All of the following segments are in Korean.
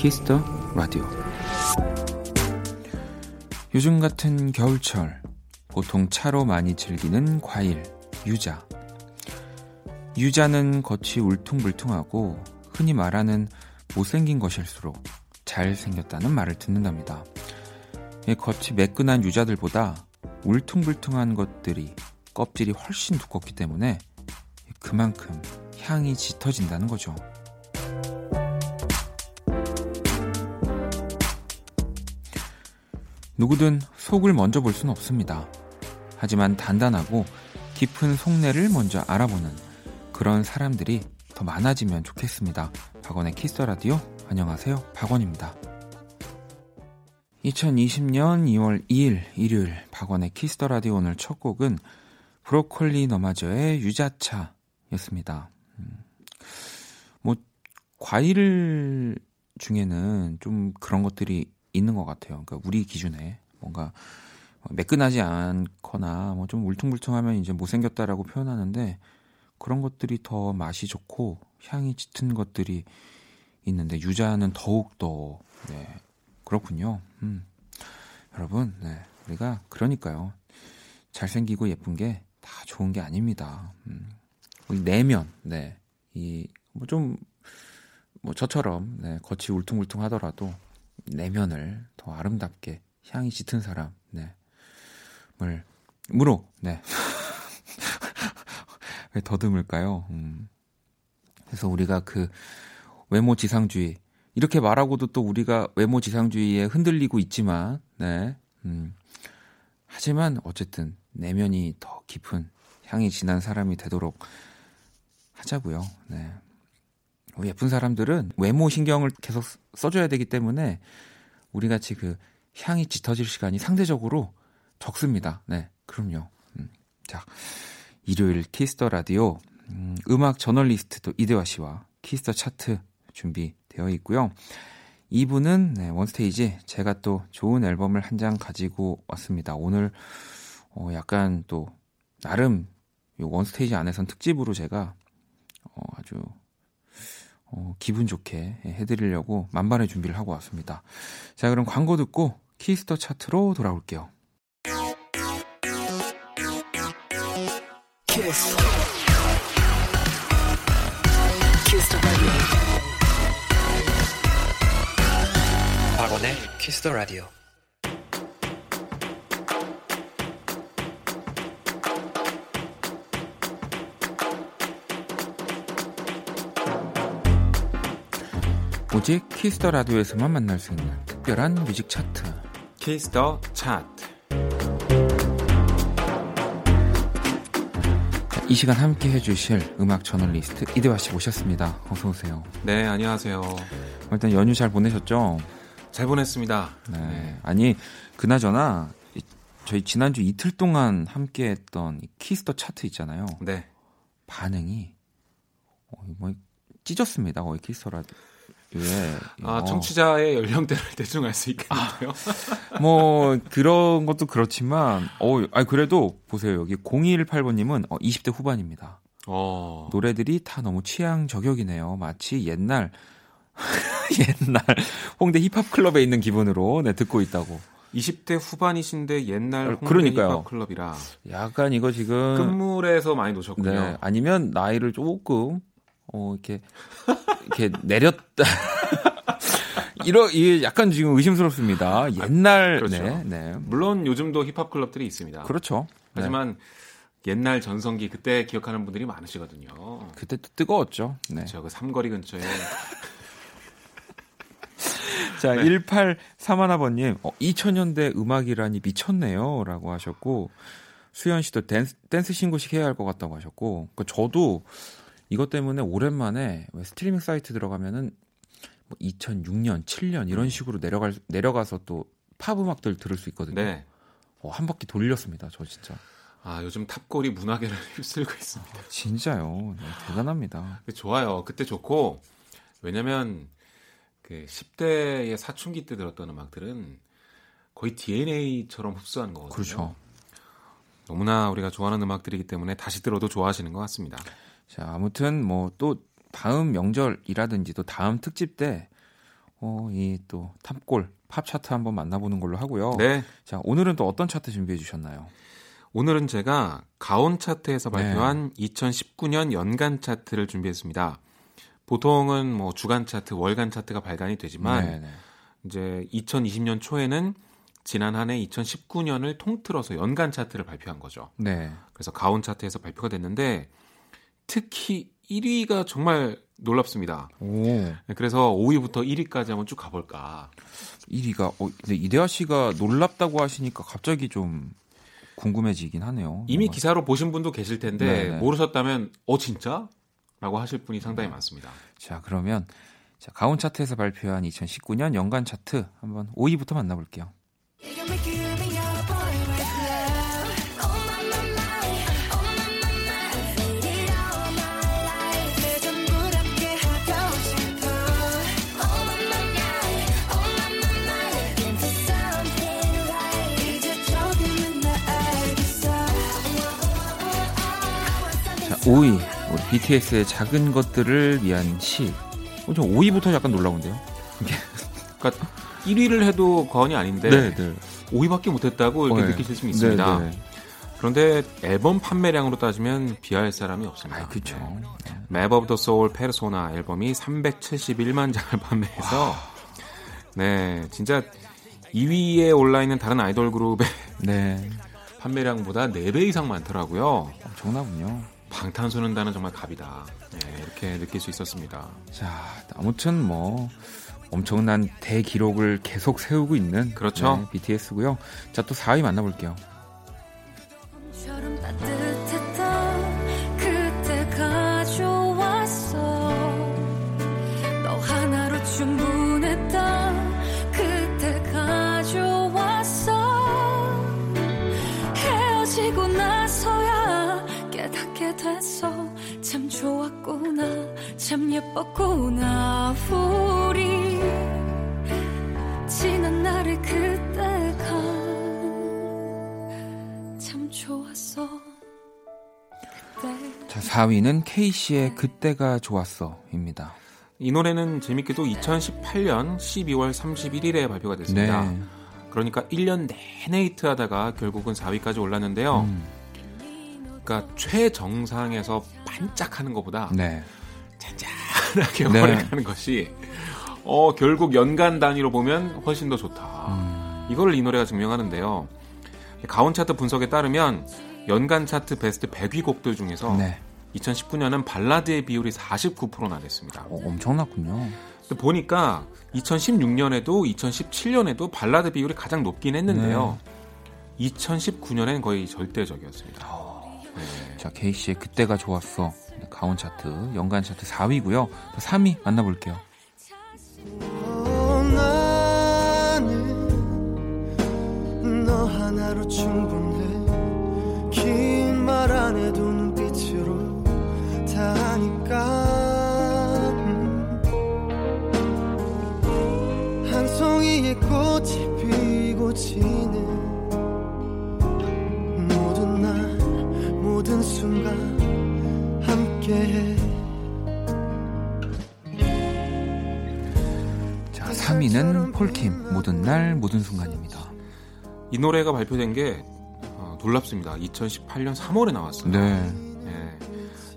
Kiss the Radio 요즘 같은 겨울철 보통 차로 많이 즐기는 과일 유자 유자는 겉이 울퉁불퉁하고 흔히 말하는 못생긴 것일수록 잘생겼다는 말을 듣는답니다. 겉이 매끈한 유자들보다 울퉁불퉁한 것들이 껍질이 훨씬 두껍기 때문에 그만큼 향이 짙어진다는 거죠. 누구든 속을 먼저 볼 수는 없습니다. 하지만 단단하고 깊은 속내를 먼저 알아보는 그런 사람들이 더 많아지면 좋겠습니다. 박원의 Kiss the Radio 안녕하세요. 박원입니다. 2020년 2월 2일 일요일 박원의 Kiss the Radio 오늘 첫 곡은 브로콜리 너마저의 유자차였습니다. 음, 뭐 과일 중에는 좀 그런 것들이 있는 것 같아요. 그러니까 우리 기준에 뭔가 매끈하지 않거나 뭐 좀 울퉁불퉁하면 이제 못생겼다라고 표현하는데 그런 것들이 더 맛이 좋고 향이 짙은 것들이 있는데 유자는 더욱 더 네, 그렇군요. 음. 여러분, 네, 우리가 그러니까요. 잘생기고 예쁜 게 다 좋은 게 아닙니다. 음. 우리 내면, 네, 이뭐좀뭐 저처럼 네, 겉이 울퉁불퉁하더라도 내면을 더 아름답게 향이 짙은 사람, 네. 물, 무로, 네. 왜 더듬을까요? 음. 그래서 우리가 그 외모 지상주의, 이렇게 말하고도 또 우리가 외모 지상주의에 흔들리고 있지만, 네. 음. 하지만 어쨌든 내면이 더 깊은 향이 진한 사람이 되도록 하자고요. 네. 예쁜 사람들은 외모 신경을 계속 써줘야 되기 때문에 우리 같이 그 향이 짙어질 시간이 상대적으로 적습니다. 네, 그럼요. 음, 자, 일요일 Kiss the Radio 음, 음악 저널리스트 도 이대화 씨와 Kiss the Chart 준비되어 있고요. 2부는 네, One Stage 제가 또 좋은 앨범을 한 장 가지고 왔습니다. 오늘 어, 약간 또 나름 One Stage 안에선 특집으로 제가 어, 아주 어, 기분 좋게 해드리려고 만반의 준비를 하고 왔습니다. 자, 그럼 광고 듣고 Kiss the Chart로 돌아올게요. Kiss. Radio. 박원의 Kiss the Radio. 오직 Kiss the Radio에서만 만날 수 있는 특별한 뮤직 차트 Kiss the Chart 이 시간 함께 해주실 음악 저널리스트 이대화 씨 모셨습니다. 어서 오세요. 네, 안녕하세요. 일단 연휴 잘 보내셨죠? 잘 보냈습니다. 네. 네. 아니 그나저나 저희 지난주 이틀 동안 함께했던 Kiss the Chart 있잖아요. 네. 반응이 어, 뭐 찢었습니다. 거의 Kiss the Radio. 예. 아, 어. 청취자의 연령대를 대충 알 수 있겠는데요. 아, 뭐 그런 것도 그렇지만 어, 아니 그래도 보세요. 여기 0218번 님은 어, 20대 후반입니다. 어. 노래들이 다 너무 취향 저격이네요. 마치 옛날 옛날 홍대 힙합 클럽에 있는 기분으로 네, 듣고 있다고. 20대 후반이신데 옛날 홍대 그러니까요. 힙합 클럽이라 약간 이거 지금 끝물에서 많이 놓으셨군요. 네, 아니면 나이를 조금 어, 이렇게, 이렇게 내렸다. 이러, 이게 약간 지금 의심스럽습니다. 아, 옛날, 아, 그렇죠. 네, 네. 물론 요즘도 힙합 클럽들이 있습니다. 그렇죠. 네. 하지만 네. 옛날 전성기 그때 기억하는 분들이 많으시거든요. 그때 또 뜨거웠죠. 네. 저그 삼거리 근처에. 자, 네. 1831번님, 어, 2000년대 음악이라니 미쳤네요. 라고 하셨고, 수현 씨도 댄스, 댄스 신고식 해야 할 것 같다고 하셨고, 그 저도 이것 때문에 오랜만에 스트리밍 사이트 들어가면은 뭐 2006년, 7년 이런 식으로 내려갈 내려가서 또 팝 음악들 들을 수 있거든요. 네. 어, 한 바퀴 돌렸습니다. 저 진짜. 아 요즘 탑골이 문화계를 휩쓸고 있습니다. 아, 진짜요. 네, 대단합니다. 좋아요. 그때 좋고 왜냐면 그 10대의 사춘기 때 들었던 음악들은 거의 DNA처럼 흡수하는 거거든요. 그렇죠. 너무나 우리가 좋아하는 음악들이기 때문에 다시 들어도 좋아하시는 것 같습니다. 자, 아무튼 뭐 또 다음 명절이라든지 또 다음 특집 때 어, 이 또 탑골 팝 차트 한번 만나보는 걸로 하고요. 네. 자, 오늘은 또 어떤 차트 준비해 주셨나요? 오늘은 제가 가온 차트에서 발표한 네. 2019년 연간 차트를 준비했습니다. 보통은 뭐 주간 차트, 월간 차트가 발간이 되지만 네, 네. 이제 2020년 초에는 지난 한 해 2019년을 통틀어서 연간 차트를 발표한 거죠. 네. 그래서 가온 차트에서 발표가 됐는데 특히 1위가 정말 놀랍습니다. 오. 네, 그래서 5위부터 1위까지 한번 쭉 가볼까. 1위가 어, 근데 이대하 씨가 놀랍다고 하시니까 갑자기 좀 궁금해지긴 하네요. 이미 뭔가. 기사로 보신 분도 계실 텐데 네네. 모르셨다면 어 진짜? 라고 하실 분이 상당히 네. 많습니다. 자 그러면 자, 가온 차트에서 발표한 2019년 연간 차트 한번 5위부터 만나볼게요. 5위 우리 BTS의 작은 것들을 위한 시. 어, 저 5위부터 약간 놀라운데요. 그러니까 1위를 해도 건이 아닌데 네, 네. 5위밖에 못했다고 이렇게 네. 느끼실 수 있습니다. 네, 네. 그런데 앨범 판매량으로 따지면 비할 사람이 없습니다. 아, 그렇죠. 네. Map of the Soul Persona 앨범이 371만 장을 판매해서 와. 네, 진짜 2위에 올라 있는 다른 아이돌 그룹의 네. 판매량보다 4배 이상 많더라고요. 엄청나군요. 방탄소년단은 정말 갑이다. 네, 이렇게 느낄 수 있었습니다. 자, 아무튼 뭐 엄청난 대기록을 계속 세우고 있는 그렇죠. 네, BTS고요. 자, 또 4위 만나볼게요. 참 좋았구나 참 예뻤구나 우리 지난 날의 그때가 참 좋았어 그때. 자 4위는 K씨의 그때가 좋았어입니다 이 노래는 재밌게도 2018년 12월 31일에 발표가 됐습니다 네. 그러니까 1년 내내 히트하다가 결국은 4위까지 올랐는데요 음. 그러니까 최정상에서 반짝하는 것보다 네. 잔잔하게 네. 오래 가는 것이 어 결국 연간 단위로 보면 훨씬 더 좋다. 음. 이걸 이 노래가 증명하는데요. 가온 차트 분석에 따르면 연간 차트 베스트 100위 곡들 중에서 네. 2019년은 발라드의 비율이 49%나 됐습니다. 어, 엄청났군요. 보니까 2016년에도 2017년에도 발라드 비율이 가장 높긴 했는데요. 네. 2019년엔 거의 절대적이었습니다. 어. 자, 케이씨의 그때가 좋았어. 가온 차트, 연간 차트 4위고요. 3위 만나볼게요. 하니까 한 송이의 꽃이 피고 지는 모든 순간 함께해 자 3위는 폴킴 모든 날 모든 순간입니다 이 노래가 발표된 게 어, 놀랍습니다 2018년 3월에 나왔어요 네. 네.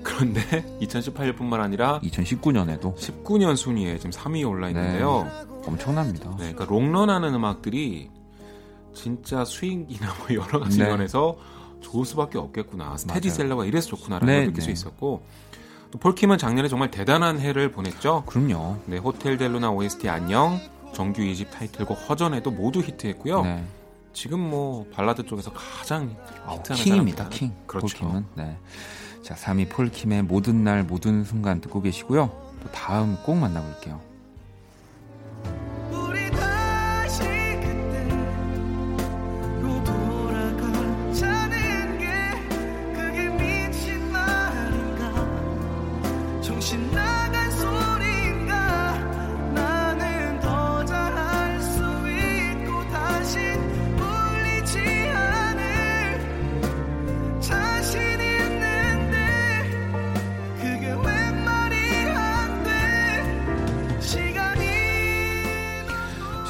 그런데 2018년뿐만 아니라 2019년에도 19년 순위에 지금 3위에 올라 있는데요 네. 엄청납니다 네, 그러니까 롱런하는 음악들이 진짜 수입이나 뭐 여러 가지 네. 면에서 좋을 수밖에 없겠구나. 스테디셀러가 이래서 좋구나라는 네, 걸 느낄 네. 수 있었고 또 폴킴은 작년에 정말 대단한 해를 보냈죠. 그럼요. 네, 호텔 델루나 OST 안녕, 정규 2집 타이틀곡 허전해도 모두 히트했고요. 네. 지금 뭐 발라드 쪽에서 가장 어, 히트하는 king입니다. king. 그렇죠. 폴킴은. 네. 자, 3위 폴킴의 모든 날 모든 순간 듣고 계시고요. 또 다음 곡 만나볼게요.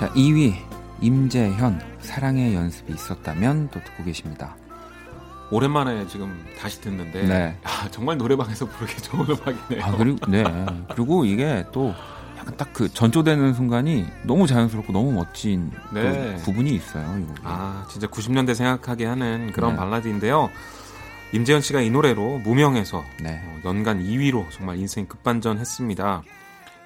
자, 2위 임재현 사랑의 연습이 있었다면 또 듣고 계십니다. 오랜만에 지금 다시 듣는데 네. 아, 정말 노래방에서 부르기 좋은 음악이네요. 아, 그리고 네. 그리고 이게 또 약간 딱 그 전조되는 순간이 너무 자연스럽고 너무 멋진 네. 부분이 있어요. 이 아, 진짜 90년대 생각하게 하는 그런 네. 발라드인데요. 임재현 씨가 이 노래로 무명에서 네. 어, 연간 2위로 정말 인생 급반전 했습니다.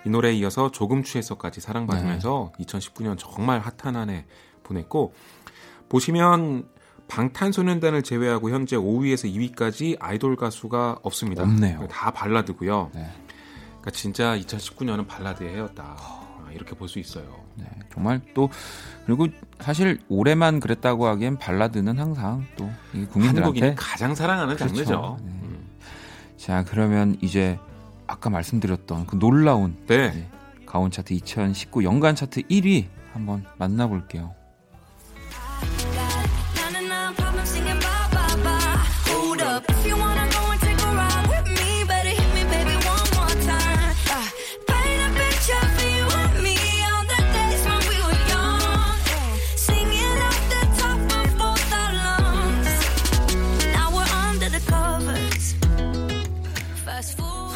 이 노래에 이어서 조금 취해서까지 사랑받으면서 네. 2019년 정말 핫한 한 해 보냈고 보시면 방탄소년단을 제외하고 현재 5위에서 2위까지 아이돌 가수가 없습니다. 없네요. 다 발라드고요. 네. 그러니까 진짜 2019년은 발라드의 해였다. 아, 이렇게 볼 수 있어요. 네, 정말 또 그리고 사실 올해만 그랬다고 하기엔 발라드는 항상 또 국민들한테 가장 사랑하는 그렇죠. 장르죠. 네. 음. 자 그러면 이제 아까 말씀드렸던 그 놀라운 네. 가온 차트 2019 연간 차트 1위 한번 만나볼게요.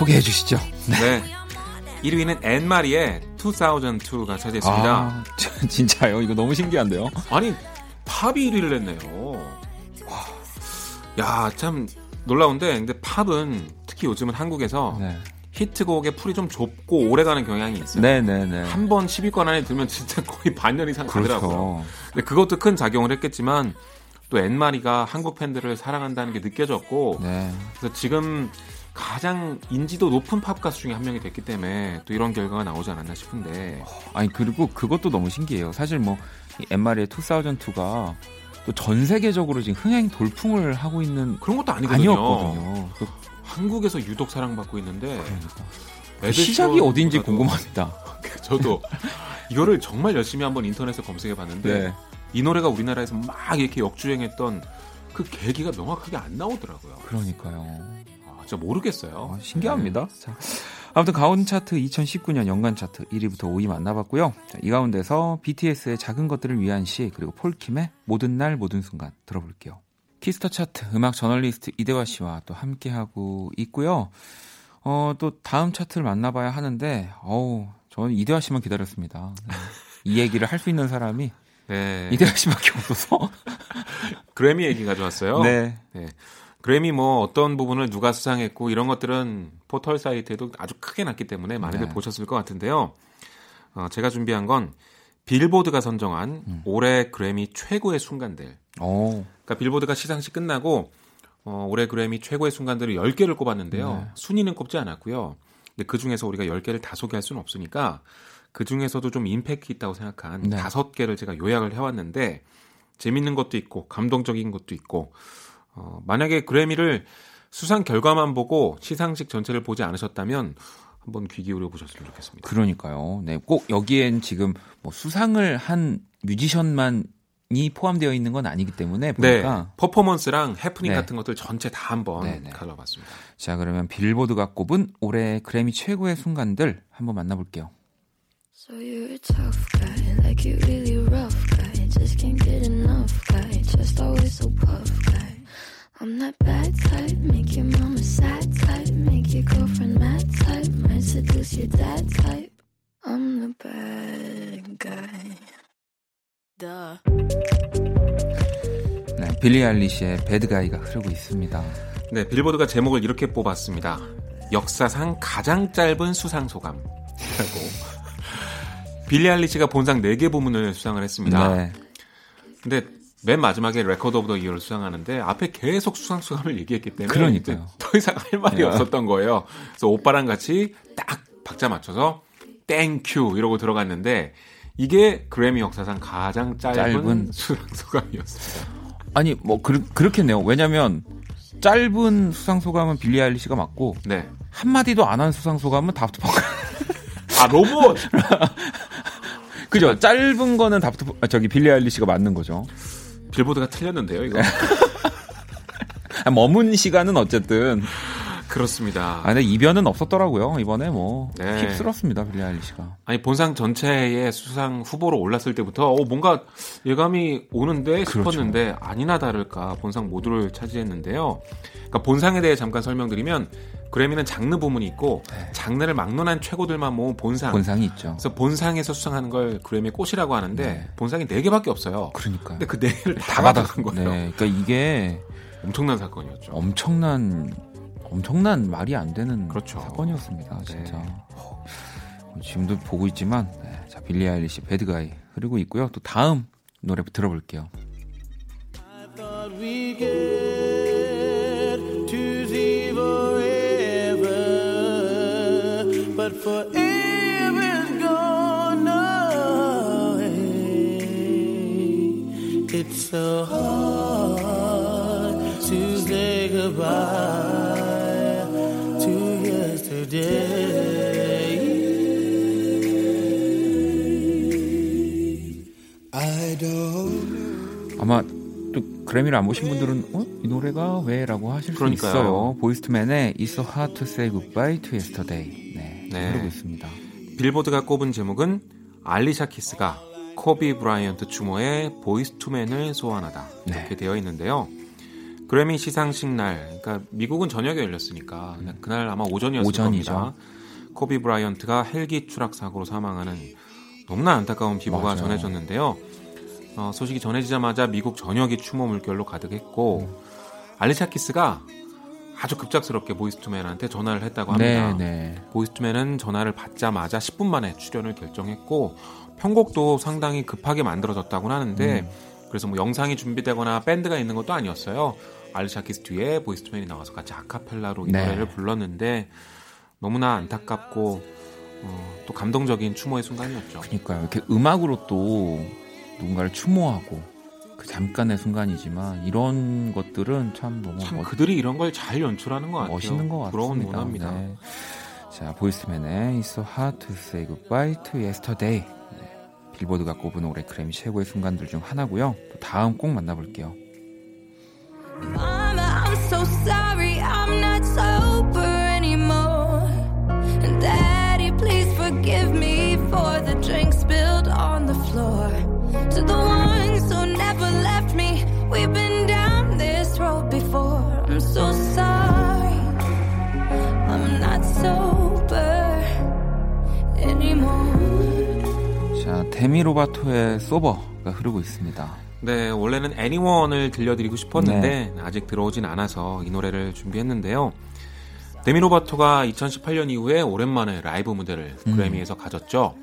소개해 주시죠. 네. 네. 1위는 앤마리의 2002가 차지했습니다. 아, 진짜요? 이거 너무 신기한데요? 아니, 팝이 1위를 했네요. 와. 야, 참 놀라운데, 근데 팝은 특히 요즘은 한국에서 네. 히트곡의 풀이 좀 좁고 오래가는 경향이 있어요. 네네네. 네, 네. 한번 10위권 안에 들면 진짜 거의 반년 이상 가더라고요. 그렇죠. 근데 그것도 큰 작용을 했겠지만 또 앤마리가 한국 팬들을 사랑한다는 게 느껴졌고 네. 그래서 지금 가장 인지도 높은 팝 가수 중에 한 명이 됐기 때문에 또 이런 결과가 나오지 않았나 싶은데. 아니 그리고 그것도 너무 신기해요. 사실 뭐 엠마리의 2002가 또 전 세계적으로 지금 흥행 돌풍을 하고 있는 그런 것도 아니거든요. 아니었거든요. 그 한국에서 유독 사랑받고 있는데 그러니까. 그 시작이 어딘지 궁금합니다. 저도 이거를 정말 열심히 한번 인터넷에 검색해 봤는데 네. 이 노래가 우리나라에서 막 이렇게 역주행했던 그 계기가 명확하게 안 나오더라고요. 그러니까요. 진짜 모르겠어요. 어, 신기합니다. 네. 자, 아무튼 가온 차트 2019년 연간 차트 1위부터 5위 만나봤고요. 자, 이 가운데서 BTS의 작은 것들을 위한 시 그리고 폴킴의 모든 날 모든 순간 들어볼게요. 키스 더 차트 음악 저널리스트 이대화 씨와 또 함께하고 있고요. 어, 또 다음 차트를 만나봐야 하는데, 어우, 저는 이대화 씨만 기다렸습니다. 네. 이 얘기를 할 수 있는 사람이 네. 이대화 씨밖에 없어서. 그래미 얘기 가져왔어요. 네. 네. 그래미 뭐 어떤 부분을 누가 수상했고 이런 것들은 포털 사이트에도 아주 크게 났기 때문에 많이들 네. 보셨을 것 같은데요. 어, 제가 준비한 건 빌보드가 선정한 음. 올해 그래미 최고의 순간들. 오. 그러니까 빌보드가 시상식 끝나고 어, 올해 그래미 최고의 순간들을 10개를 꼽았는데요. 네. 순위는 꼽지 않았고요. 근데 그 중에서 우리가 10개를 다 소개할 수는 없으니까 그 중에서도 좀 임팩트 있다고 생각한 네. 5개를 제가 요약을 해왔는데 재밌는 것도 있고 감동적인 것도 있고 어, 만약에 그래미를 수상 결과만 보고 시상식 전체를 보지 않으셨다면 한번 귀 기울여 보셨으면 좋겠습니다. 그러니까요. 네, 꼭 여기엔 지금 뭐 수상을 한 뮤지션만 이 포함되어 있는 건 아니기 때문에 네, 보니까 네, 퍼포먼스랑 해프닝 네. 같은 것들 전체 다 한번 네, 네. 가져봤습니다. 자, 그러면 빌보드가 꼽은 올해 그래미 최고의 순간들 한번 만나볼게요. So I'm that bad type, make your mama sad type, make your girlfriend mad type, might seduce your dad type. I'm the bad guy. Duh. 네, 빌리 알리시의 배드가이가 흐르고 있습니다. 네, 빌보드가 제목을 이렇게 뽑았습니다. 역사상 가장 짧은 수상 소감이라고. 빌리 아일리시가 본상 4개 부문을 수상을 했습니다. 네. 근데 맨 마지막에 Record of the Year를 수상하는데 앞에 계속 수상 소감을 얘기했기 때문에 그러니까요. 더 이상 할 말이 야. 없었던 거예요. 그래서 오빠랑 같이 딱 박자 맞춰서 Thank you 이러고 들어갔는데 이게 그래미 역사상 가장 짧은, 짧은. 수상 소감이었습니다. 아니 뭐 그, 그렇겠네요. 왜냐면 짧은 수상 소감은 빌리 아일리시가 맞고 네. 한 마디도 안 한 수상 소감은 다프트 펑크. 아 로봇. 그죠? 짧은 거는 다프트 아, 저기 빌리 아일리시가 맞는 거죠. 빌보드가 틀렸는데요, 이거. 머문 시간은 어쨌든 그렇습니다. 아, 근데 이변은 없었더라고요. 이번에 뭐 네. 힙스럽습니다. 빌리 아일리시가. 아니 본상 전체의 수상 후보로 올랐을 때부터 어, 뭔가 예감이 오는데 그렇죠. 싶었는데 아니나 다를까 본상 모두를 차지했는데요. 그러니까 본상에 대해 잠깐 설명드리면 그래미는 장르 부문이 있고 네. 장르를 막론한 최고들만 모은 본상. 본상이 있죠. 그래서 본상에서 수상하는 걸 그래미 꽃이라고 하는데 네. 본상이 4개밖에 없어요. 그러니까. 근데 그 4개를 다, 다 받은 거예요. 네. 그러니까 이게 엄청난 사건이었죠. 엄청난 엄청난 말이 안 되는 그렇죠. 사건이었습니다. 네. 진짜. 네. 지금도 보고 있지만 네. 자 빌리 아일리시 배드가이 흐르고 있고요. 또 다음 노래 들어볼게요. It's so hard to say goodbye 아마 또 그래미를 안 보신 분들은 어? 이 노래가 왜? 라고 하실 그러니까요. 수 있어요. 보이스투맨의 It's so hard to say goodbye to yesterday. 네, 네. 흐르고 있습니다. 빌보드가 꼽은 제목은 알리샤 키스가 코비 브라이언트 추모의 보이스투맨을 소환하다 네. 이렇게 네. 되어 있는데요. 그래미 시상식 날, 그러니까 미국은 저녁에 열렸으니까 음. 그날 아마 오전이었을 오전이죠. 겁니다. 코비 브라이언트가 헬기 추락 사고로 사망하는 너무나 안타까운 비보가 맞아요. 전해졌는데요. 어, 소식이 전해지자마자 미국 전역이 추모 물결로 가득했고 음. 알리샤 키스가 아주 급작스럽게 보이스투맨한테 전화를 했다고 합니다. 네, 네. 보이스투맨은 전화를 받자마자 10분 만에 출연을 결정했고 편곡도 상당히 급하게 만들어졌다고 하는데 음. 그래서 뭐 영상이 준비되거나 밴드가 있는 것도 아니었어요. 알리샤키스 뒤에 보이스투맨이 나와서 같이 아카펠라로 이 네. 노래를 불렀는데 너무나 안타깝고 어, 또 감동적인 추모의 순간이었죠. 그러니까요. 이렇게 음악으로 또 누군가를 추모하고 그 잠깐의 순간이지만 이런 것들은 참 너무 참 멋... 그들이 이런 걸 잘 연출하는 것 같아요. 멋있는 것 같습니다. 부러운 문화입니다. 네. 자 보이스맨의 It's so hard to say goodbye to yesterday 빌보드가 꼽은 올해 그래미 최고의 순간들 중 하나고요. 또 다음 꼭 만나볼게요. 데미 로바토의 Sober가 흐르고 있습니다. 네, 원래는 Anyone을 들려드리고 싶었는데 네. 아직 들어오진 않아서 이 노래를 준비했는데요. 데미 로바토가 2018년 이후에 오랜만에 라이브 무대를 음. 그래미에서 가졌죠.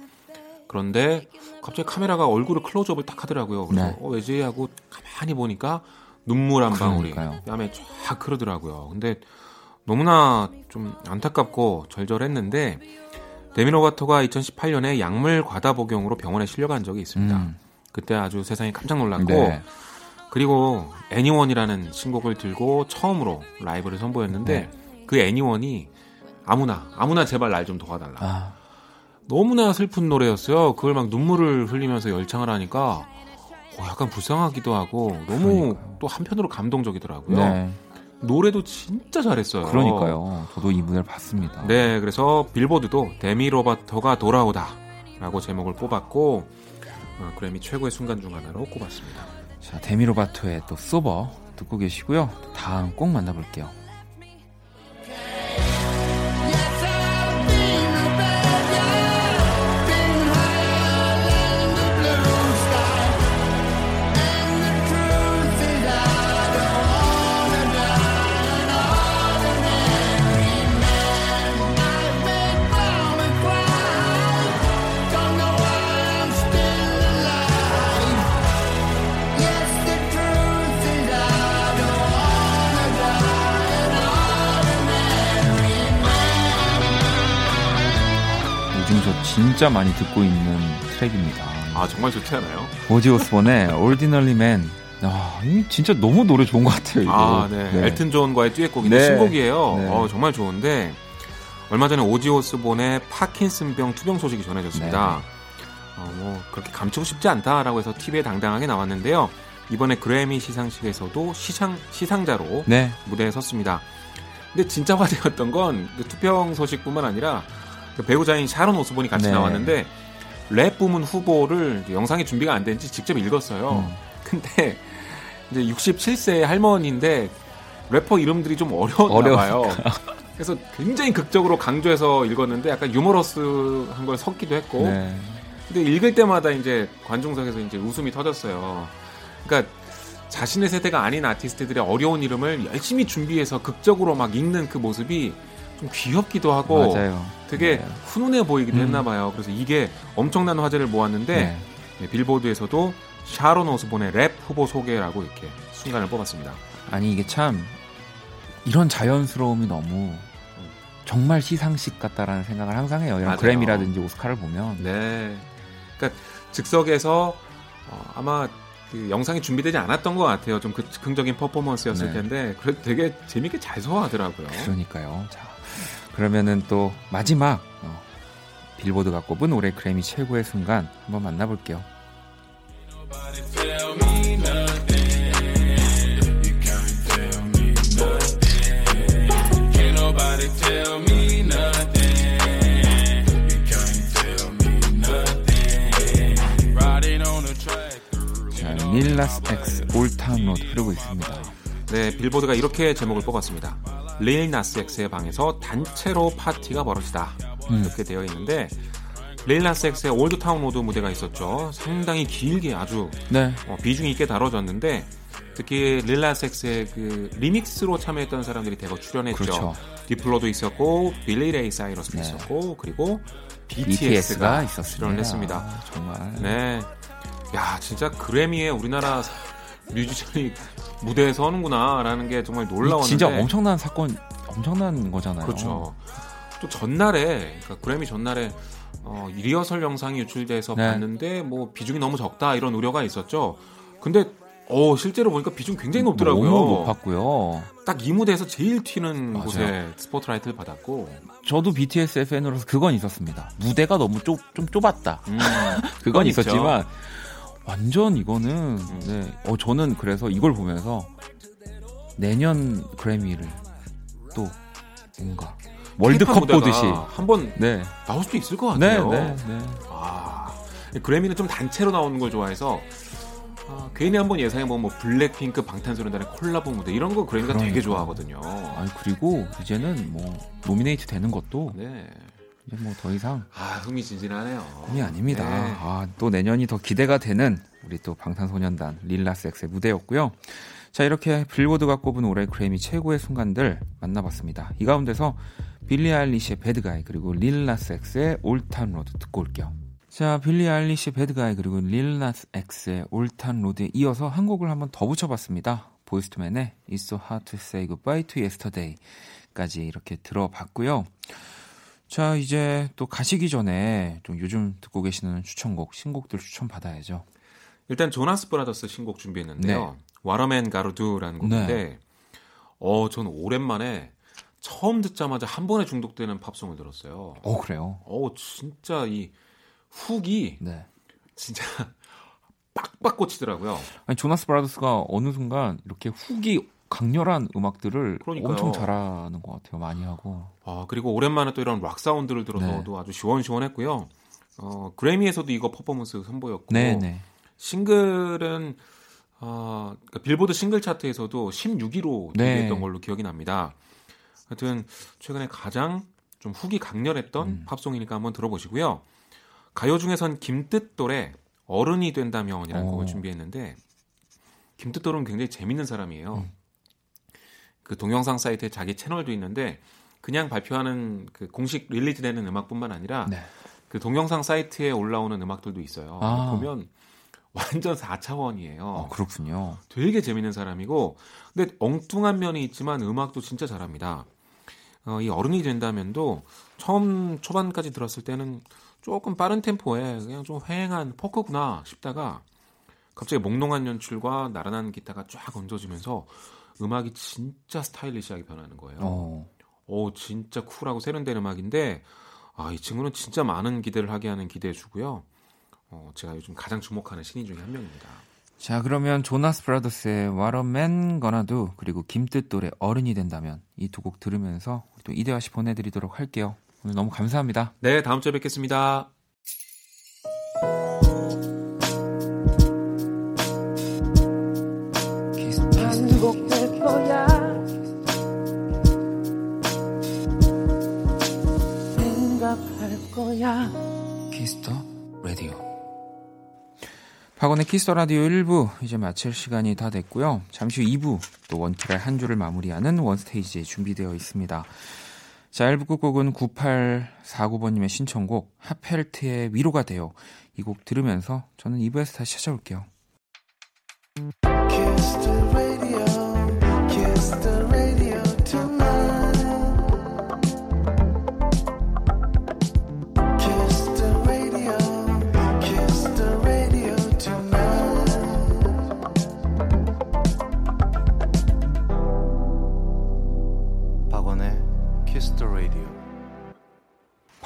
그런데 갑자기 카메라가 얼굴을 클로즈업을 딱 하더라고요. 그래서 네. 어, 왜지 하고 가만히 보니까 눈물 한 방울이 뺨에 쫙 흐르더라고요. 근데 너무나 좀 안타깝고 절절했는데 데미로바토가 2018년에 약물 과다 복용으로 병원에 실려간 적이 있습니다. 음. 그때 아주 세상이 깜짝 놀랐고 네. 그리고 애니원이라는 신곡을 들고 처음으로 라이브를 선보였는데 네. 그 애니원이 아무나 아무나 제발 날 좀 도와달라. 아. 너무나 슬픈 노래였어요. 그걸 막 눈물을 흘리면서 열창을 하니까 어, 약간 불쌍하기도 하고 너무 그러니까요. 또 한편으로 감동적이더라고요. 네. 노래도 진짜 잘했어요. 그러니까요. 저도 이 무대를 봤습니다. 네, 그래서 빌보드도 데미 로바터가 돌아오다라고 제목을 뽑았고 어, 그래미 최고의 순간 중 하나로 꼽았습니다. 자, 데미 로바토의 또 소버 듣고 계시고요. 다음 꼭 만나볼게요. 진짜 많이 듣고 있는 트랙입니다. 아 정말 좋지 않아요? 오지 오스본의 Ordinary Man. 아, 진짜 너무 노래 좋은 것 같아요. 이거. 아, 네. 네. 엘튼 존과의 듀엣곡인데 네. 신곡이에요. 네. 어, 정말 좋은데 얼마 전에 오지 오스본의 파킨슨병 투병 소식이 전해졌습니다. 네. 어, 뭐 그렇게 감추고 싶지 않다라고 해서 TV에 당당하게 나왔는데요. 이번에 그래미 시상식에서도 시상 시상자로 네. 무대에 섰습니다. 근데 진짜 화제였던 건 그 투평 소식뿐만 아니라 그 배우자인 샤론 오스본이 같이 네. 나왔는데 랩 부문 후보를 영상이 준비가 안 된지 직접 읽었어요. 음. 근데 이제 67세의 할머니인데 래퍼 이름들이 좀 어려웠나 봐요. 그래서 굉장히 극적으로 강조해서 읽었는데 약간 유머러스한 걸 섞기도 했고. 네. 근데 읽을 때마다 이제 관중석에서 이제 웃음이 터졌어요. 그러니까 자신의 세대가 아닌 아티스트들의 어려운 이름을 열심히 준비해서 극적으로 막 읽는 그 모습이 좀 귀엽기도 하고 맞아요. 되게 네. 훈훈해 보이기도 음. 했나 봐요. 그래서 이게 엄청난 화제를 모았는데 네. 네, 빌보드에서도 샤론 오스본의 랩 후보 소개라고 이렇게 순간을 뽑았습니다. 아니 이게 참 이런 자연스러움이 너무 정말 시상식 같다라는 생각을 항상 해요. 이런 맞아요. 그래미라든지 오스카를 보면. 네. 그러니까 즉석에서 어, 아마 그 영상이 준비되지 않았던 것 같아요. 좀 그, 긍정적인 퍼포먼스였을 네. 텐데 그래도 되게 재밌게 잘 소화하더라고요. 그러니까요. 자, 그러면은 또 마지막 어, 빌보드가 꼽은 올해 그래미 최고의 순간 한번 만나볼게요. 릴라스 X 올타운 로드 흐르고 있습니다. 네, 빌보드가 이렇게 제목을 뽑았습니다. 릴 나스 X의 방에서 단체로 파티가 벌어지다. 음. 이렇게 되어 있는데 릴 나스 X의 Old Town Road 무대가 있었죠. 상당히 길게 아주 네. 어, 비중 있게 다뤄졌는데 특히 릴 나스 X의 그 리믹스로 참여했던 사람들이 대거 출연했죠. 그렇죠. 디플로도 있었고 빌리 레이 사이러스도 네. 있었고 그리고 BTS가, BTS가 출연을 했습니다. 아, 정말. 네. 야 진짜 그래미에 우리나라 뮤지션이 무대에 서는구나라는 게 정말 놀라웠는데 진짜 엄청난 사건 엄청난 거잖아요. 그렇죠. 또 전날에 그러니까 그래미 전날에 어, 리허설 영상이 유출돼서 네. 봤는데 뭐 비중이 너무 적다 이런 우려가 있었죠. 근데 어 실제로 보니까 비중 굉장히 높더라고요. 너무 높았고요. 딱 이 무대에서 제일 튀는 맞아요. 곳에 스포트라이트를 받았고. 저도 BTS 팬으로서 그건 있었습니다. 무대가 너무 좁, 좀 좁았다. 음, 그건 있었지만 완전 이거는 음. 네. 어 저는 그래서 이걸 보면서 내년 그래미를 또 뭔가 월드컵 보듯이 한번 네. 나올 수도 있을 것 네, 같아요. 네, 네, 아 그래미는 좀 단체로 나오는 걸 좋아해서 아, 괜히 한번 예상해보면 뭐 블랙핑크 방탄소년단의 콜라보 무대 이런 거 그래미가 그러니까. 되게 좋아하거든요. 아니 그리고 이제는 뭐 노미네이트 되는 것도 네. 이제 뭐 더 이상 아 흥미진진하네요. 흥미 아닙니다. 네. 아 또 내년이 더 기대가 되는 우리 또 방탄소년단 릴 나스 X의 무대였고요. 자 이렇게 빌보드가 꼽은 올해 그래미 최고의 순간들 만나봤습니다. 이 가운데서 빌리 아일리시의 Bad Guy 그리고 릴라스엑스의 올탄 로드 듣고 올게요. 자 빌리 아일리시의 Bad Guy 그리고 릴라스 엑스의 올탄 로드에 이어서 한 곡을 한번 더 붙여봤습니다. 보이스투맨의 It's so hard to say goodbye to yesterday까지 이렇게 들어봤고요. 자, 이제 또 가시기 전에 좀 요즘 듣고 계시는 추천곡, 신곡들 추천 받아야죠. 일단 조나스 브라더스 신곡 준비했는데요. 네. 와러맨 가르두라는 곡인데, 네. 어, 저는 오랜만에 처음 듣자마자 한 번에 중독되는 팝송을 들었어요. 어, 그래요? 어, 진짜 이 hook이 네. 진짜 빡빡 꽂히더라고요. 아니, 조나스 브라더스가 어느 순간 이렇게 hook이 강렬한 음악들을 그러니까요. 엄청 잘하는 것 같아요. 많이 하고. 아 그리고 오랜만에 또 이런 락 사운드를 들어서도 네. 아주 시원시원했고요. 어 그래미에서도 이거 퍼포먼스 선보였고 네네. 네. 싱글은 어, 그러니까 빌보드 싱글 차트에서도 16위로 데뷔했던 네. 걸로 기억이 납니다. 하여튼 최근에 가장 좀 훅이 강렬했던 음. 팝송이니까 한번 들어보시고요. 가요 중에선 김뜻돌의 어른이 된다면이라는 오. 곡을 준비했는데 김뜻돌은 굉장히 재밌는 사람이에요. 음. 그 동영상 사이트에 자기 채널도 있는데 그냥 발표하는 그 공식 릴리즈되는 음악뿐만 아니라 네. 그 동영상 사이트에 올라오는 음악들도 있어요. 아. 보면 완전 4차원이에요. 어, 그렇군요. 되게 재밌는 사람이고 근데 엉뚱한 면이 있지만 음악도 진짜 잘합니다. 어, 이 어른이 된다면도 처음 초반까지 들었을 때는 조금 빠른 템포에 그냥 좀 휑한 포크구나 싶다가 갑자기 몽롱한 연출과 나른한 기타가 쫙 얹어지면서 음악이 진짜 스타일리시하게 변하는 거예요. 어. 오, 진짜 쿨하고 세련된 음악인데 아, 이 친구는 진짜 많은 기대를 하게 하는 기대해 주고요. 어, 제가 요즘 가장 주목하는 신인 중에 한 명입니다. 자, 그러면 조나스 브라더스의 What a Man Gonna Do 그리고 김뜻돌의 어른이 된다면 이 두 곡 들으면서 또 이대화 씨 보내드리도록 할게요. 오늘 너무 감사합니다. 네, 다음 주에 뵙겠습니다. 거야. 키스 더 라디오. 박원의 키스 더 라디오 1부 이제 마칠 시간이 다 됐고요. 잠시 후 2부 또 원키라의 한 주를 마무리하는 원스테이지 준비되어 있습니다. 자, 1부 끝곡은 9849번님의 신청곡 핫펠트의 위로가 돼요. 이 곡 들으면서 저는 2부에서 다시 찾아올게요.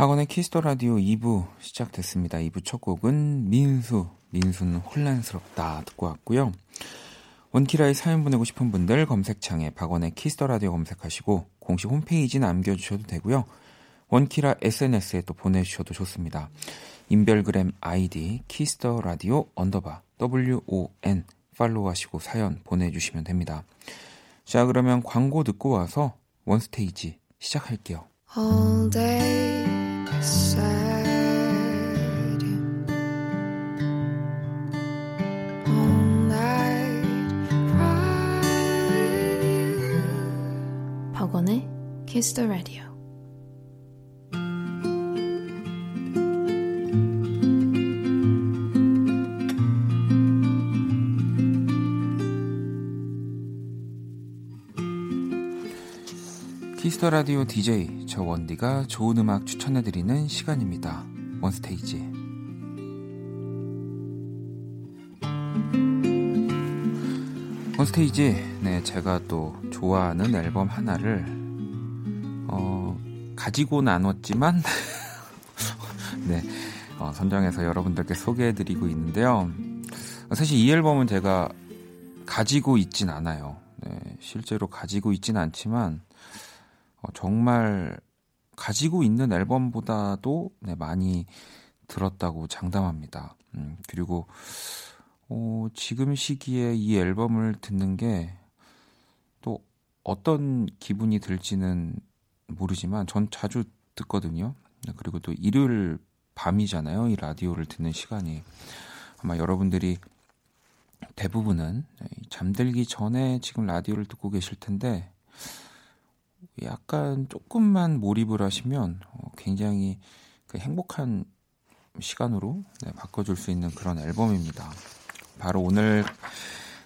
박원의 키스 더 라디오 2부 시작됐습니다. 2부 첫 곡은 민수, 민수는 혼란스럽다 듣고 왔고요. 원키라의 사연 보내고 싶은 분들 검색창에 박원의 키스 더 라디오 검색하시고 공식 홈페이지 남겨주셔도 되고요. 원키라 SNS에 또 보내주셔도 좋습니다. 인별그램 아이디 키스 더 라디오 언더바 WON 팔로우하시고 사연 보내주시면 됩니다. 자 그러면 광고 듣고 와서 원스테이지 시작할게요. All day. 박원의 Kiss the Radio. 키스 더 라디오 DJ 저 원디가 좋은 음악 추천해 드리는 시간입니다. 원스테이지. 원스테이지, 네, 제가 또 좋아하는 앨범 하나를, 어, 가지고 나왔지만, 네, 어, 선정해서 여러분들께 소개해 드리고 있는데요. 사실 이 앨범은 제가 가지고 있진 않아요. 네, 실제로 가지고 있진 않지만, 어, 정말 가지고 있는 앨범보다도 네, 많이 들었다고 장담합니다. 음, 그리고 어, 지금 시기에 이 앨범을 듣는 게 또 어떤 기분이 들지는 모르지만 전 자주 듣거든요. 네, 그리고 또 일요일 밤이잖아요. 이 라디오를 듣는 시간이 아마 여러분들이 대부분은 잠들기 전에 지금 라디오를 듣고 계실 텐데 약간 조금만 몰입을 하시면 어, 굉장히 그 행복한 시간으로 네, 바꿔줄 수 있는 그런 앨범입니다. 바로 오늘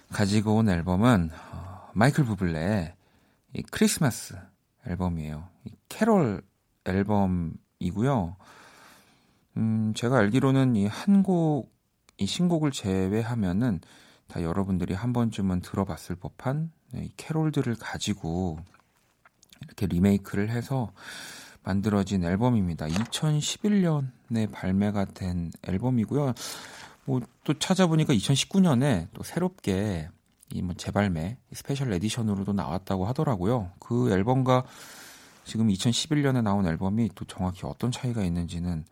가지고 온 앨범은 어, 마이클 부블레의 이 크리스마스 앨범이에요. 이 캐롤 앨범이고요. 음, 제가 알기로는 이 한 곡, 이 신곡을 제외하면은 다 여러분들이 한 번쯤은 들어봤을 법한 네, 이 캐롤들을 가지고 이렇게 리메이크를 해서 만들어진 앨범입니다. 2011년에 발매가 된 앨범이고요. 뭐 또 찾아보니까 2019년에 또 새롭게 이뭐 재발매 special edition으로도 나왔다고 하더라고요. 그 앨범과 지금 2011년에 나온 앨범이 또 정확히 어떤 차이가 있는지는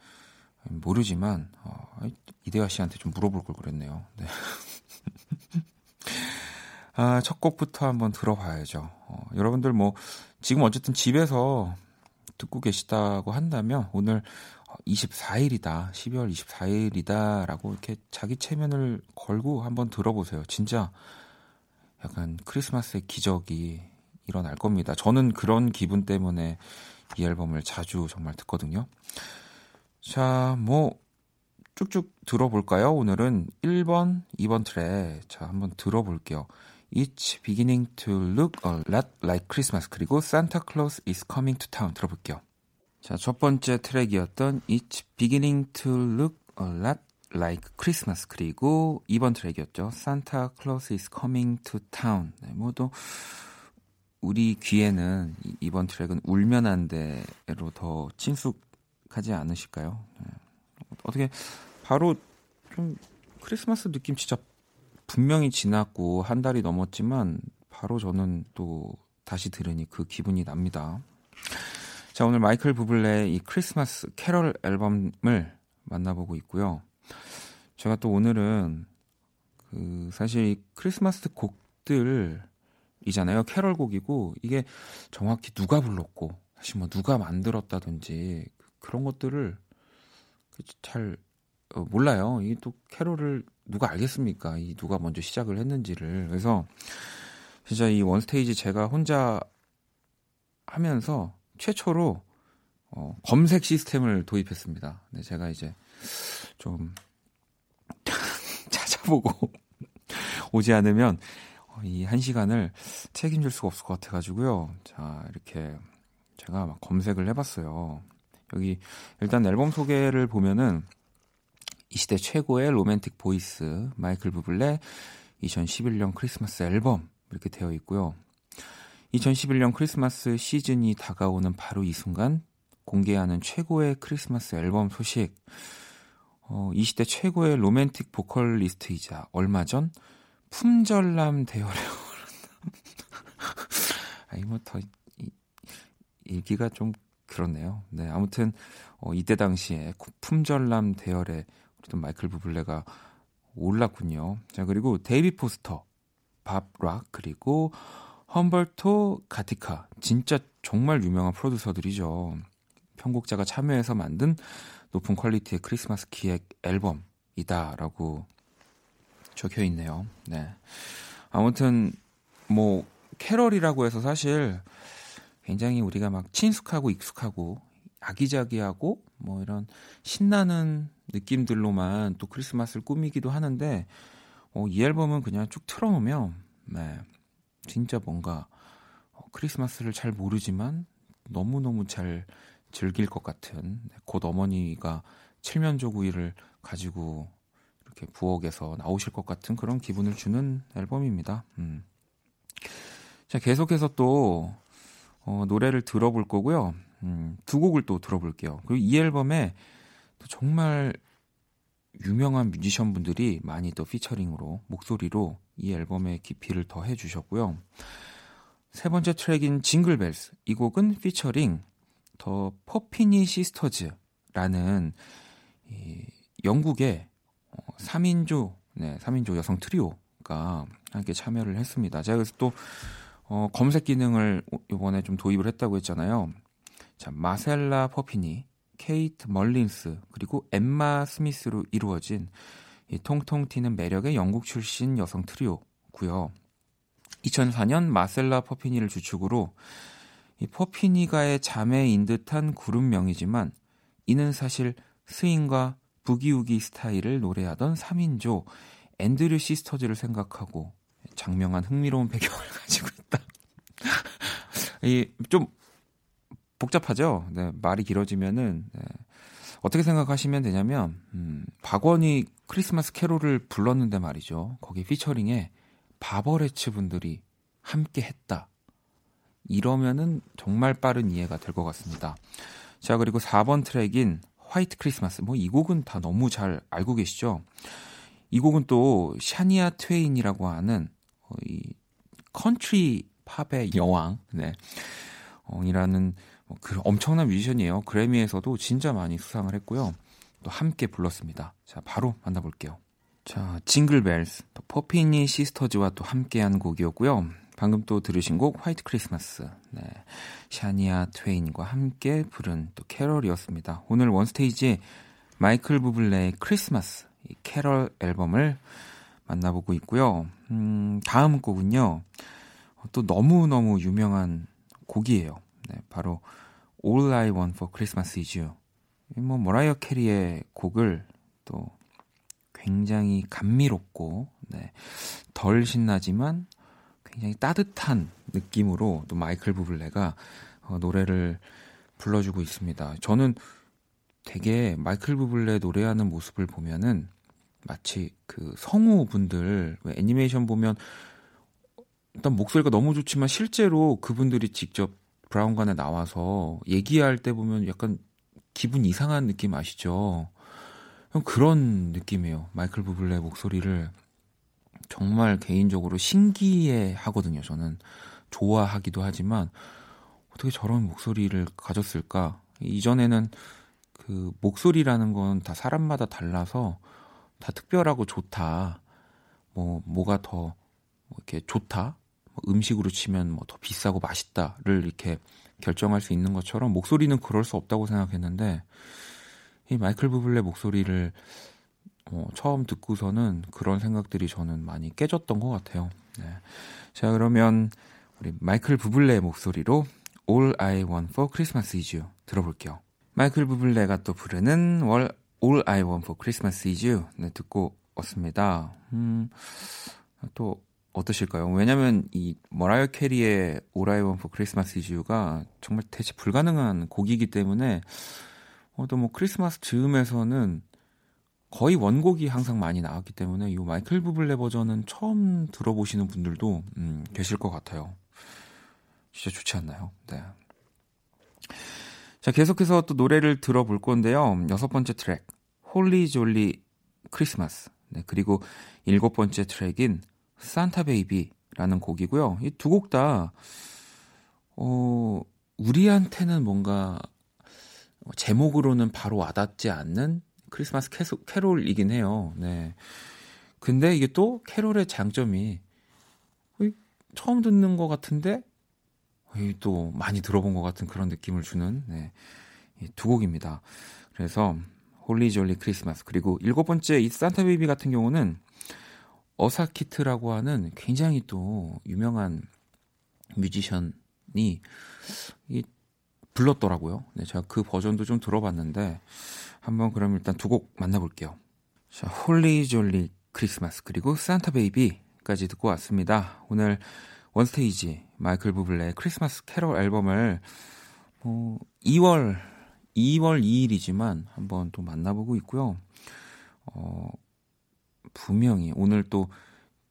모르지만 어, 이대화 씨한테 좀 물어볼 걸 그랬네요. 네. 아, 첫 곡부터 한번 들어봐야죠. 어, 여러분들 뭐 지금 어쨌든 집에서 듣고 계시다고 한다면 오늘 24일이다, 12월 24일이다라고 이렇게 자기 체면을 걸고 한번 들어보세요. 진짜 약간 크리스마스의 기적이 일어날 겁니다. 저는 그런 기분 때문에 이 앨범을 자주 정말 듣거든요. 자, 뭐 쭉쭉 들어볼까요? 오늘은 1번, 2번 트랙. 자, 한번 들어볼게요. It's beginning to look a lot like Christmas 그리고 Santa Claus is coming to town 들어볼게요. 자, 첫 번째 트랙이었던 It's beginning to look a lot like Christmas 그리고 2번 트랙이었죠. Santa Claus is coming to town. 네, 뭐또 우리 귀에는 이번 트랙은 울면 안 돼로 더 친숙하지 않으실까요? 네. 어떻게 바로 좀 크리스마스 느낌 진짜 분명히 지났고 한 달이 넘었지만 바로 저는 또 다시 들으니 그 기분이 납니다. 자, 오늘 마이클 부블레의 이 크리스마스 캐럴 앨범을 만나보고 있고요. 제가 또 오늘은 그 사실 이 크리스마스 곡들이잖아요. 캐럴 곡이고 이게 정확히 누가 불렀고 사실 뭐 누가 만들었다든지 그런 것들을 잘 어, 몰라요. 이또 캐롤을 누가 알겠습니까? 이 누가 먼저 시작을 했는지를. 그래서 진짜 이 원스테이지 제가 혼자 하면서 최초로 어, 검색 시스템을 도입했습니다. 네, 제가 이제 좀 찾아보고 오지 않으면 어, 이한 시간을 책임질 수가 없을 것 같아가지고요. 자, 이렇게 제가 막 검색을 해봤어요. 여기 일단 앨범 소개를 보면은 이 시대 최고의 romantic voice 마이클 부블레 2011년 크리스마스 앨범 이렇게 되어 있고요. 2011년 크리스마스 시즌이 다가오는 바로 이 순간 공개하는 최고의 크리스마스 앨범 소식. 어, 이 시대 최고의 로맨틱 보컬리스트이자 얼마 전 품절남 대열에 아니 뭐더 읽기가 좀 그렇네요. 네, 아무튼 어, 이때 당시에 품절남 대열에 우리 마이클 부블레가 올랐군요. 자 그리고 데이비 포스터, 밥 락 그리고 험벌토 가티카 진짜 정말 유명한 프로듀서들이죠. 편곡자가 참여해서 만든 높은 퀄리티의 크리스마스 기획 앨범이다라고 적혀 있네요. 네. 아무튼 뭐 캐럴이라고 해서 사실 굉장히 우리가 막 친숙하고 익숙하고 아기자기하고 뭐 이런 신나는 느낌들로만 또 크리스마스를 꾸미기도 하는데 어, 이 앨범은 그냥 쭉 틀어놓으면 네, 진짜 뭔가 어, 크리스마스를 잘 모르지만 너무너무 잘 즐길 것 같은 네, 곧 어머니가 칠면조구이를 가지고 이렇게 부엌에서 나오실 것 같은 그런 기분을 주는 앨범입니다. 음. 자, 계속해서 또 어, 노래를 들어볼 거고요. 음, 두 곡을 또 들어볼게요. 그리고 이 앨범에 또 정말 유명한 뮤지션 분들이 많이 또 피처링으로 목소리로 이 앨범의 깊이를 더 해 주셨고요. 세 번째 트랙인 Jingle Bells 이 곡은 피처링 더 퍼피니 시스터즈라는 이 영국의 3인조 어, 네, 3인조 여성 트리오가 함께 참여를 했습니다. 제가 그래서 또 어, 검색 기능을 이번에 좀 도입을 했다고 했잖아요. 자, 마셀라 퍼피니, 케이트 멀린스, 그리고 엠마 스미스로 이루어진 이 통통 튀는 매력의 영국 출신 여성 트리오고요. 2004년 마셀라 퍼피니를 주축으로 이 퍼피니가의 자매인 듯한 그룹명이지만 이는 사실 스윙과 부기우기 스타일을 노래하던 3인조 앤드류 시스터즈를 생각하고 작명한 흥미로운 배경을 가지고 있다. 이 좀 복잡하죠. 네, 말이 길어지면은 네. 어떻게 생각하시면 되냐면 음, 박원이 크리스마스 캐롤을 불렀는데 말이죠. 거기 피처링에 바버레츠 분들이 함께 했다. 이러면은 정말 빠른 이해가 될 것 같습니다. 자, 그리고 4번 트랙인 화이트 크리스마스. 뭐 이 곡은 다 너무 잘 알고 계시죠? 이 곡은 또 샤니아 트웨인이라고 하는 어, 이 컨트리 팝의 여왕, 네. 어, 이라는 뭐 그 엄청난 뮤지션이에요. 그래미에서도 진짜 많이 수상을 했고요. 또 함께 불렀습니다. 자, 바로 만나볼게요. 자, Jingle Bells, 또 퍼피니 시스터즈와 또 함께한 곡이었고요. 방금 또 들으신 곡 White Christmas, 네, 샤니아 트웨인과 함께 부른 또 캐럴이었습니다. 오늘 원스테이지 마이클 부블레의 크리스마스 이 캐럴 앨범을 만나보고 있고요. 음, 다음 곡은요. 또 너무너무 유명한 곡이에요. 네, 바로 All I Want for Christmas is You. 뭐 모라이어 캐리의 곡을 또 굉장히 감미롭고 네, 덜 신나지만 굉장히 따뜻한 느낌으로 또 마이클 부블레가 어, 노래를 불러주고 있습니다. 저는 되게 마이클 부블레 노래하는 모습을 보면은 마치 그 성우분들 애니메이션 보면 일단 목소리가 너무 좋지만 실제로 그분들이 직접 브라운관에 나와서 얘기할 때 보면 약간 기분 이상한 느낌 아시죠? 그런 느낌이에요. 마이클 부블레 목소리를 정말 개인적으로 신기해 하거든요. 저는 좋아하기도 하지만 어떻게 저런 목소리를 가졌을까? 이전에는 그 목소리라는 건 다 사람마다 달라서 다 특별하고 좋다. 뭐 뭐가 더뭐 이렇게 좋다. 뭐 음식으로 치면 뭐 더 비싸고 맛있다를 이렇게 결정할 수 있는 것처럼 목소리는 그럴 수 없다고 생각했는데 이 마이클 부블레 목소리를 어, 처음 듣고서는 그런 생각들이 저는 많이 깨졌던 것 같아요. 네. 자 그러면 우리 마이클 부블레 목소리로 All I Want for Christmas Is You 들어볼게요. 마이클 부블레가 또 부르는 All I Want for Christmas Is You 네, 듣고 왔습니다. 음, 또 어떠실까요? 왜냐면 이 머라이어 캐리의 for Christmas Is You가 정말 대체 불가능한 곡이기 때문에 어, 또뭐 크리스마스 즈음에서는 거의 원곡이 항상 많이 나왔기 때문에 이 마이클 부블레 버전은 처음 들어보시는 분들도 음, 계실 것 같아요. 진짜 좋지 않나요? 네. 자, 계속해서 또 노래를 들어볼 건데요. 여섯 번째 트랙, Holly Jolly Christmas. 네, 그리고 일곱 번째 트랙인 Santa Baby라는 곡이고요. 이 두 곡 다, 어, 우리한테는 뭔가 제목으로는 바로 와닿지 않는 크리스마스 캐소, 캐롤이긴 해요. 네. 근데 이게 또 캐롤의 장점이 처음 듣는 것 같은데 또 많이 들어본 것 같은 그런 느낌을 주는 네, 두 곡입니다. 그래서 Holly Jolly Christmas 그리고 일곱 번째 이 Santa Baby 같은 경우는 어사 키트라고 하는 굉장히 또 유명한 뮤지션이 이 불렀더라고요. 네, 제가 그 버전도 좀 들어봤는데 한번 그럼 일단 두 곡 만나볼게요. 자, Holly Jolly Christmas 그리고 Santa Baby까지 듣고 왔습니다. 오늘 원스테이지 마이클 부블레 크리스마스 캐롤 앨범을 뭐 2월 2월 2일이지만 한번 또 만나보고 있고요. 어, 분명히 오늘 또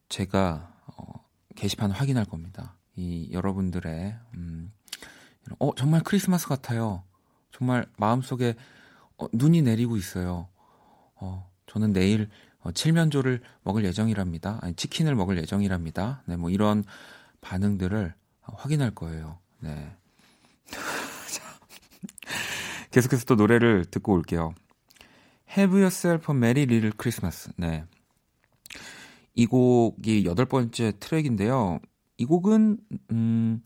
제가 어, 게시판 확인할 겁니다. 이 여러분들의 음, 어 정말 크리스마스 같아요. 정말 마음속에 어, 눈이 내리고 있어요. 어, 저는 내일 어, 칠면조를 먹을 예정이랍니다. 아니, 치킨을 먹을 예정이랍니다. 네, 뭐 이런 반응들을 확인할 거예요. 네. 계속해서 또 노래를 듣고 올게요. Have Yourself a Merry Little Christmas. 네. 이 곡이 여덟 번째 트랙인데요. 이 곡은, 음,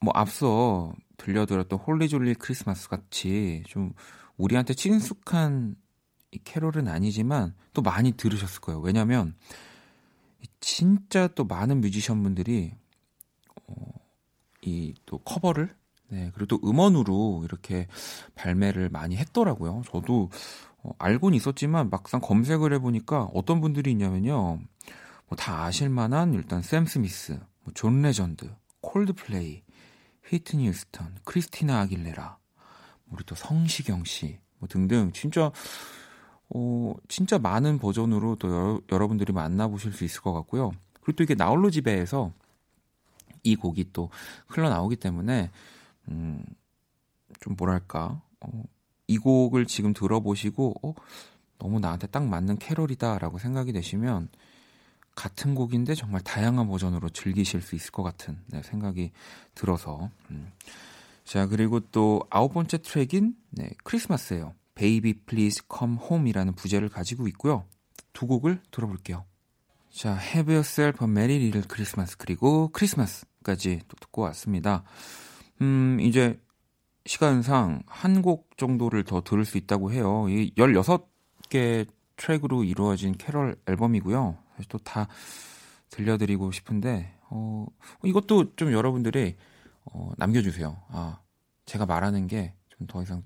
뭐, 앞서 들려드렸던 홀리졸리 크리스마스 같이 좀 우리한테 친숙한 캐롤은 아니지만 또 많이 들으셨을 거예요. 왜냐면 진짜 또 많은 뮤지션 분들이 어, 이 또 커버를 네, 그리고 또 음원으로 이렇게 발매를 많이 했더라고요. 저도 어, 알고는 있었지만 막상 검색을 해보니까 어떤 분들이 있냐면요. 뭐 다 아실 만한 일단 샘 스미스, 뭐 존 레전드, 콜드플레이, 휘트니 휴스턴, 크리스티나 아길레라, 우리 또 성시경 씨, 뭐 등등 진짜 어 진짜 많은 버전으로 또 여러, 여러분들이 만나보실 수 있을 것 같고요. 그리고 또 이게 나홀로 집에에서 이 곡이 또 흘러나오기 때문에 음, 좀 뭐랄까 어, 이 곡을 지금 들어보시고 어, 너무 나한테 딱 맞는 캐롤이다라고 생각이 되시면 같은 곡인데 정말 다양한 버전으로 즐기실 수 있을 것 같은 네, 생각이 들어서 음. 자 그리고 또 아홉 번째 트랙인 네, 크리스마스예요. Baby Please Come Home이라는 부제를 가지고 있고요. 두 곡을 들어볼게요. 자, Have Yourself a Merry Little Christmas 그리고 크리스마스까지 또 듣고 왔습니다. 음, 이제 시간상 한 곡 정도를 더 들을 수 있다고 해요. 이 16개 트랙으로 이루어진 캐럴 앨범이고요. 또 다 들려드리고 싶은데, 어, 이것도 좀 여러분들이 어, 남겨주세요. 아, 제가 말하는 게 좀 더 이상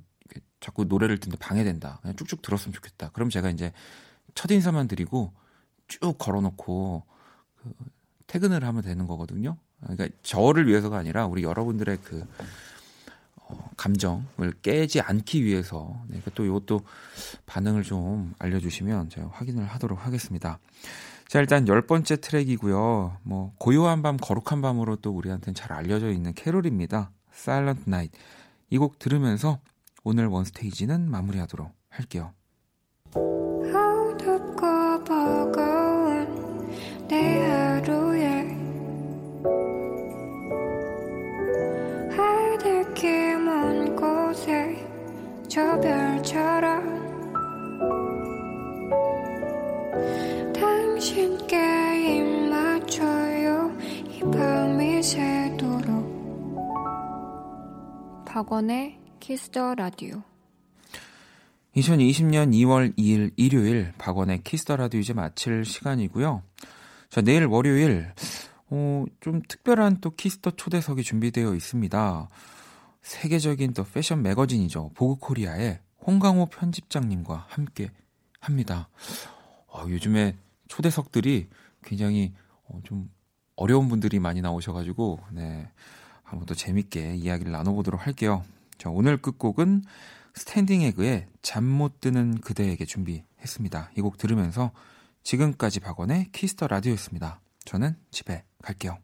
자꾸 노래를 듣는데 방해된다. 그냥 쭉쭉 들었으면 좋겠다. 그럼 제가 이제 첫 인사만 드리고 쭉 걸어놓고 그 퇴근을 하면 되는 거거든요. 그러니까 저를 위해서가 아니라 우리 여러분들의 그 어, 감정을 깨지 않기 위해서 네, 그러니까 또 이것도 반응을 좀 알려주시면 제가 확인을 하도록 하겠습니다. 자 일단 열 번째 트랙이고요. 뭐 고요한 밤 거룩한 밤으로 또 우리한테는 잘 알려져 있는 캐롤입니다. Silent Night 이 곡 들으면서 오늘 원 스테이지는 마무리하도록 할게요. 내 하루에 하늘길 먼 곳에 저 별처럼 박원의 키스더 라디오 2020년 2월 2일 일요일 박원의 키스 더 라디오 이제 마칠 시간이고요. 자, 내일 월요일 어, 좀 특별한 또 키스터 초대석이 준비되어 있습니다. 세계적인 또 패션 매거진이죠. 보그코리아의 홍강호 편집장님과 함께 합니다. 어, 요즘에 초대석들이 굉장히 어, 좀 어려운 분들이 많이 나오셔가지고 네 한번 더 재밌게 이야기를 나눠보도록 할게요. 자, 오늘 끝곡은 스탠딩 에그의 잠 못 드는 그대에게 준비했습니다. 이 곡 들으면서 지금까지 박원의 키스 더 라디오였습니다. 저는 집에 갈게요.